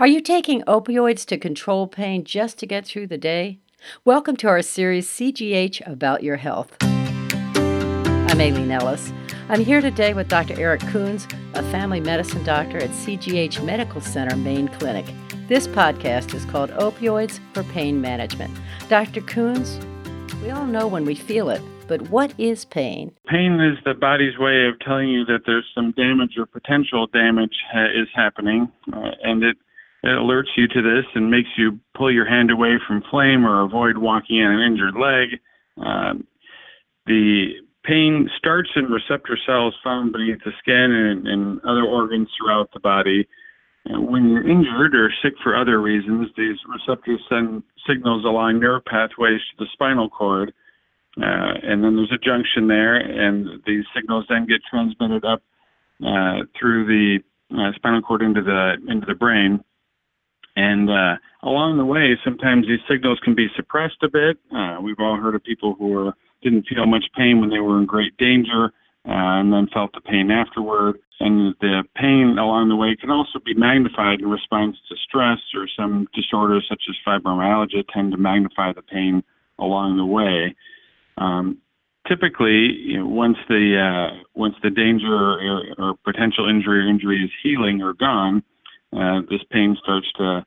Are you taking opioids to control pain just to get through the day? Welcome to our series CGH About Your Health. I'm Aileen Ellis. I'm here today with Dr. Eric Kuhns, a family medicine doctor at CGH Medical Center Main Clinic. This podcast is called Opioids for Pain Management. Dr. Kuhns, we all know when we feel it, but what is pain? Pain is the body's way of telling you that there's some damage or potential damage ha- is happening, uh, and it, it alerts you to this and makes you pull your hand away from flame or avoid walking on an injured leg. Um, the pain starts in receptor cells found beneath the skin and, and other organs throughout the body. And when you're injured or sick for other reasons, these receptors send signals along nerve pathways to the spinal cord uh, and then there's a junction there, and these signals then get transmitted up uh, through the uh, spinal cord into the into the brain. And uh, along the way, sometimes these signals can be suppressed a bit. Uh, we've all heard of people who didn't feel much pain when they were in great danger, uh, and then felt the pain afterward. And the pain along the way can also be magnified in response to stress or some disorders such as fibromyalgia tend to magnify the pain along the way. Um, typically, you know, once the uh, once the danger or, or, potential injury or injury is healing or gone, uh, this pain starts to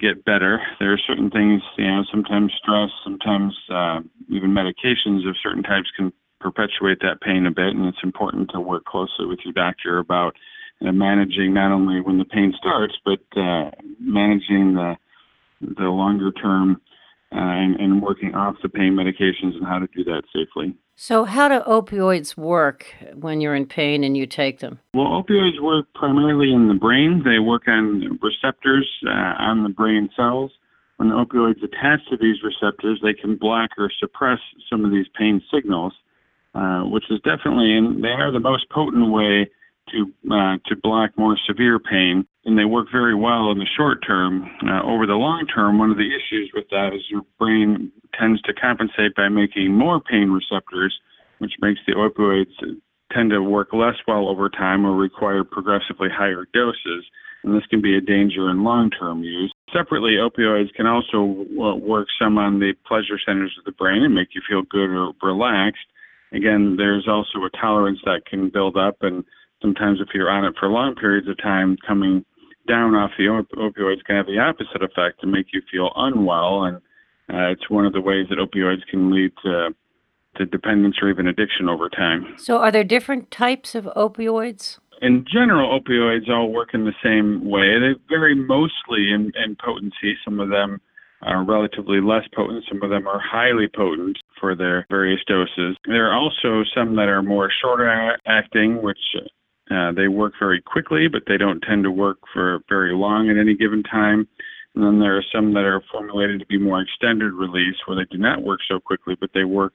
get better. There are certain things, you know, sometimes stress, sometimes uh, even medications of certain types can perpetuate that pain a bit, and it's important to work closely with your doctor about managing not only when the pain starts, but uh, managing the the longer term uh, and, and working off the pain medications and how to do that safely. So, how do opioids work when you're in pain and you take them? Well, opioids work primarily in the brain. They work on receptors uh, on the brain cells. When the opioids attach to these receptors, they can block or suppress some of these pain signals, uh, which is definitely, and they are the most potent way to uh, to block more severe pain, and they work very well in the short term. Uh, over the long term, one of the issues with that is your brain tends to compensate by making more pain receptors, which makes the opioids tend to work less well over time or require progressively higher doses. And this can be a danger in long term use. Separately, opioids can also work some on the pleasure centers of the brain and make you feel good or relaxed. Again, there's also a tolerance that can build up and sometimes if you're on it for long periods of time, coming down off the op- opioids can have the opposite effect and make you feel unwell. And uh, it's one of the ways that opioids can lead to to dependence or even addiction over time. So, are there different types of opioids? In general, opioids all work in the same way. They vary mostly in, in potency. Some of them are relatively less potent. Some of them are highly potent for their various doses. There are also some that are more shorter acting, which uh, they work very quickly, but they don't tend to work for very long at any given time. And then there are some that are formulated to be more extended release, where they do not work so quickly, but they work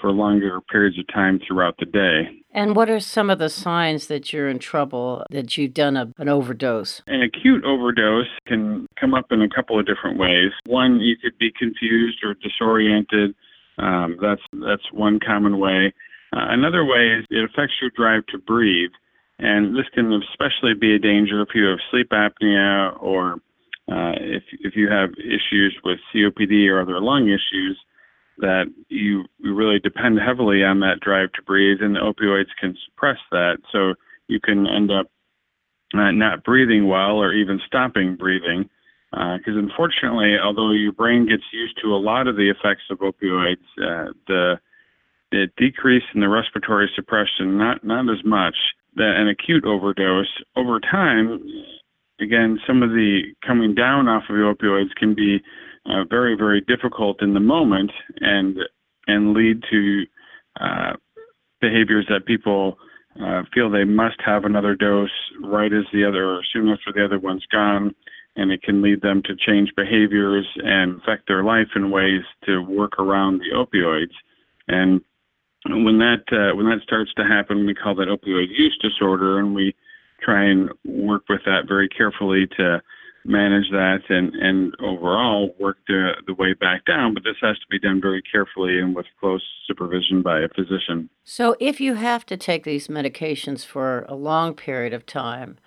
for longer periods of time throughout the day. And what are some of the signs that you're in trouble, that you've done a, an overdose? An acute overdose can come up in a couple of different ways. One, you could be confused or disoriented. Um, that's that's one common way. Uh, another way is it affects your drive to breathe. And this can especially be a danger if you have sleep apnea or uh, if, if you have issues with COPD or other lung issues, that you, really depend heavily on that drive to breathe, and the opioids can suppress that. So you can end up uh, not breathing well or even stopping breathing. Because uh, unfortunately, although your brain gets used to a lot of the effects of opioids, uh, the the decrease in the respiratory suppression not not as much that an acute overdose over time, again, some of the coming down off of the opioids can be uh, very, very difficult in the moment and and lead to uh, behaviors that people uh, feel they must have another dose right as the other, or soon after the other one's gone, and it can lead them to change behaviors and affect their life in ways to work around the opioids. And when that uh, when that starts to happen, we call that opioid use disorder, and we try and work with that very carefully to manage that and and overall work the the way back down. But this has to be done very carefully and with close supervision by a physician. So, if you have to take these medications for a long period of time,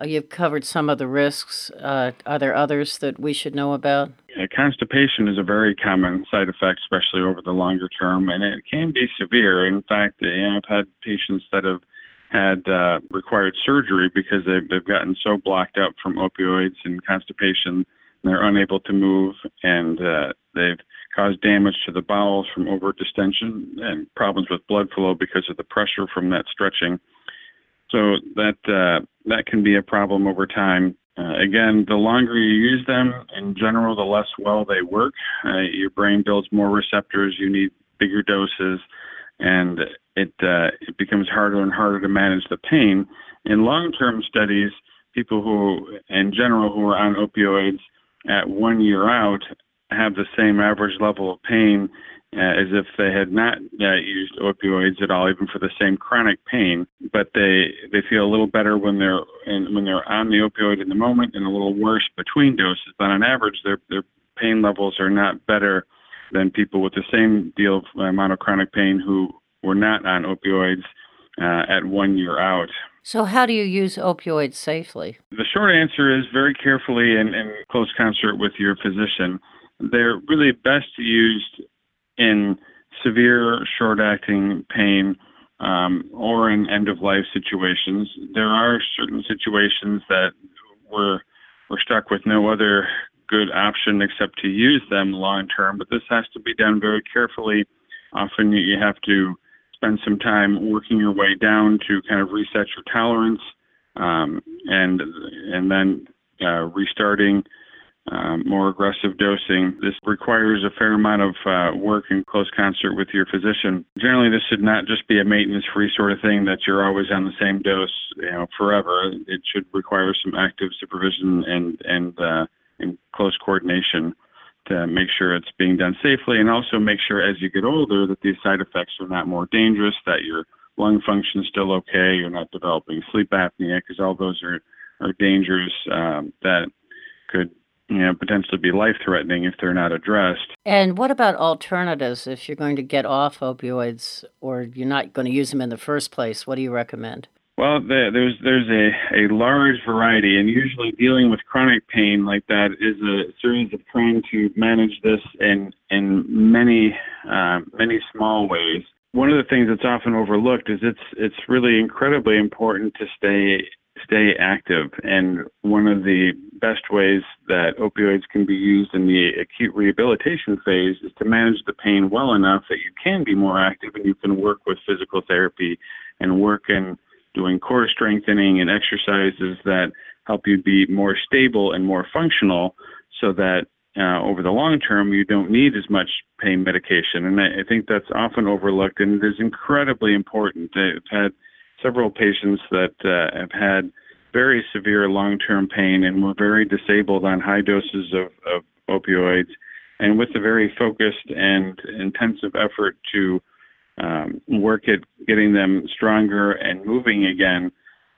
Uh, you've covered some of the risks. Uh, are there others that we should know about? Uh, constipation is a very common side effect, especially over the longer term, and it can be severe. In fact, you know, I've had patients that have had uh, required surgery because they've, they've gotten so blocked up from opioids and constipation, they're unable to move, and uh, they've caused damage to the bowels from over distension and problems with blood flow because of the pressure from that stretching. So that uh, that can be a problem over time. Uh, again, the longer you use them, in general, the less well they work. Uh, your brain builds more receptors. You need bigger doses, and it uh, it becomes harder and harder to manage the pain. In long-term studies, people who, in general, who are on opioids at one year out have the same average level of pain uh, as if they had not uh, used opioids at all, even for the same chronic pain. But they they feel a little better when they're in, when they're on the opioid in the moment, and a little worse between doses. But on average, their their pain levels are not better than people with the same deal of amount of pain who were not on opioids uh, at one year out. So, how do you use opioids safely? The short answer is very carefully and in close concert with your physician. They're really best used in severe short acting pain um, or in end of life situations. There are certain situations that we're, we're stuck with no other good option except to use them long term, but this has to be done very carefully. Often you have to spend some time working your way down to kind of reset your tolerance um, and and then uh, restarting um, more aggressive dosing. This requires a fair amount of uh, work in close concert with your physician. Generally, this should not just be a maintenance-free sort of thing that you're always on the same dose, you know, forever. It should require some active supervision and and uh, and close coordination to make sure it's being done safely, and also make sure as you get older that these side effects are not more dangerous, that your lung function is still okay, you're not developing sleep apnea, because all those are are dangers um, that could you know, potentially be life threatening if they're not addressed. And what about alternatives if you're going to get off opioids or you're not going to use them in the first place? What do you recommend? Well, there's there's a, a large variety, and usually dealing with chronic pain like that is a series of trying to manage this in in many uh, many small ways. One of the things that's often overlooked is it's it's really incredibly important to stay stay active. And one of the best ways that opioids can be used in the acute rehabilitation phase is to manage the pain well enough that you can be more active and you can work with physical therapy and work in doing core strengthening and exercises that help you be more stable and more functional so that uh, over the long term you don't need as much pain medication. And I, I think that's often overlooked and it is incredibly important. I've had several patients that uh, have had very severe long-term pain and were very disabled on high doses of, of opioids. And with a very focused and intensive effort to um, work at getting them stronger and moving again,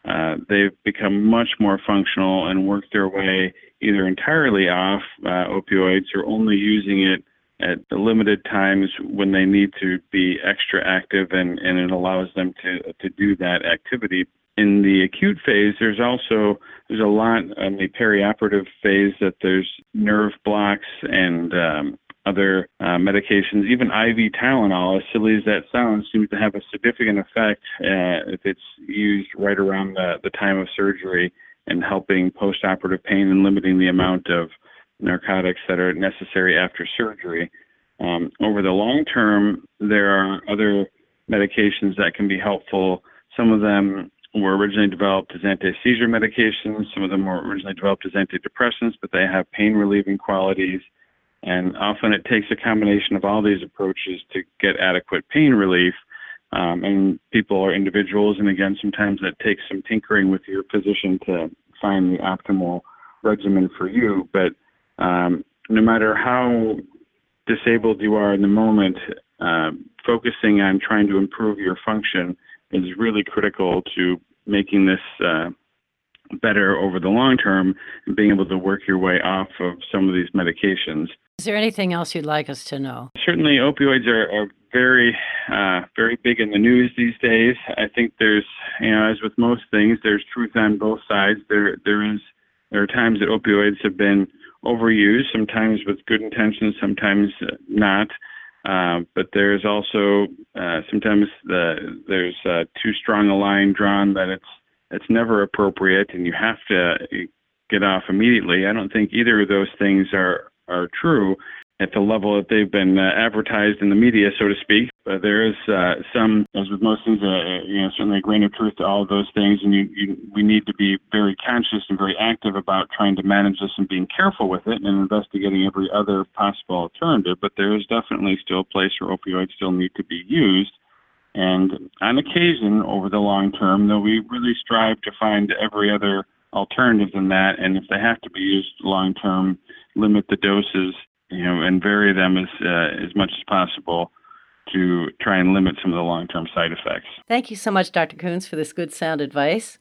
uh, they've become much more functional and worked their way either entirely off uh, opioids or only using it at the limited times when they need to be extra active and, and it allows them to, to do that activity. In the acute phase, there's also there's a lot in the perioperative phase that there's nerve blocks and um, other uh, medications, even IV Tylenol, as silly as that sounds, seems to have a significant effect uh, if it's used right around the, the time of surgery and helping postoperative pain and limiting the amount of narcotics that are necessary after surgery. Um, over the long term, there are other medications that can be helpful. Some of them were originally developed as anti seizure medications, some of them were originally developed as antidepressants, but they have pain relieving qualities. And often it takes a combination of all these approaches to get adequate pain relief. Um, and people are individuals, and again, sometimes that takes some tinkering with your physician to find the optimal regimen for you. But um, no matter how disabled you are in the moment, uh, focusing on trying to improve your function is really critical to making this uh, better over the long term and being able to work your way off of some of these medications. Is there anything else you'd like us to know? Certainly, opioids are, are very, uh, very big in the news these days. I think there's, you know, as with most things, there's truth on both sides. There, there is, there are times that opioids have been overused, sometimes with good intentions, sometimes not. Uh, but there's also uh, sometimes the, there's uh, too strong a line drawn that it's it's never appropriate, and you have to get off immediately. I don't think either of those things are are true at the level that they've been uh, advertised in the media, so to speak. But there is uh, some, as with most things, uh, you know, certainly a grain of truth to all of those things, and you, you, we need to be very conscious and very active about trying to manage this and being careful with it and investigating every other possible alternative. But there is definitely still a place where opioids still need to be used. And on occasion, over the long term, though, we really strive to find every other alternative than that. And if they have to be used long term, limit the doses, you know, and vary them as uh, as much as possible to try and limit some of the long term side effects. Thank you so much, Dr. Coons, for this good sound advice.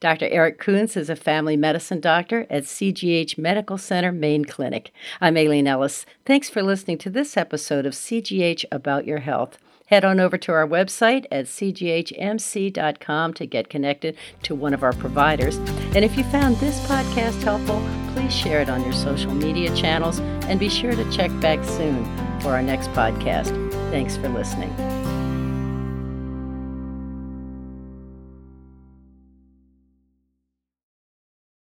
Dr. Eric Coons is a family medicine doctor at CGH Medical Center Main Clinic. I'm Aileen Ellis. Thanks for listening to this episode of CGH About Your Health. Head on over to our website at cghmc.com to get connected to one of our providers. And if you found this podcast helpful, please share it on your social media channels and be sure to check back soon for our next podcast. Thanks for listening.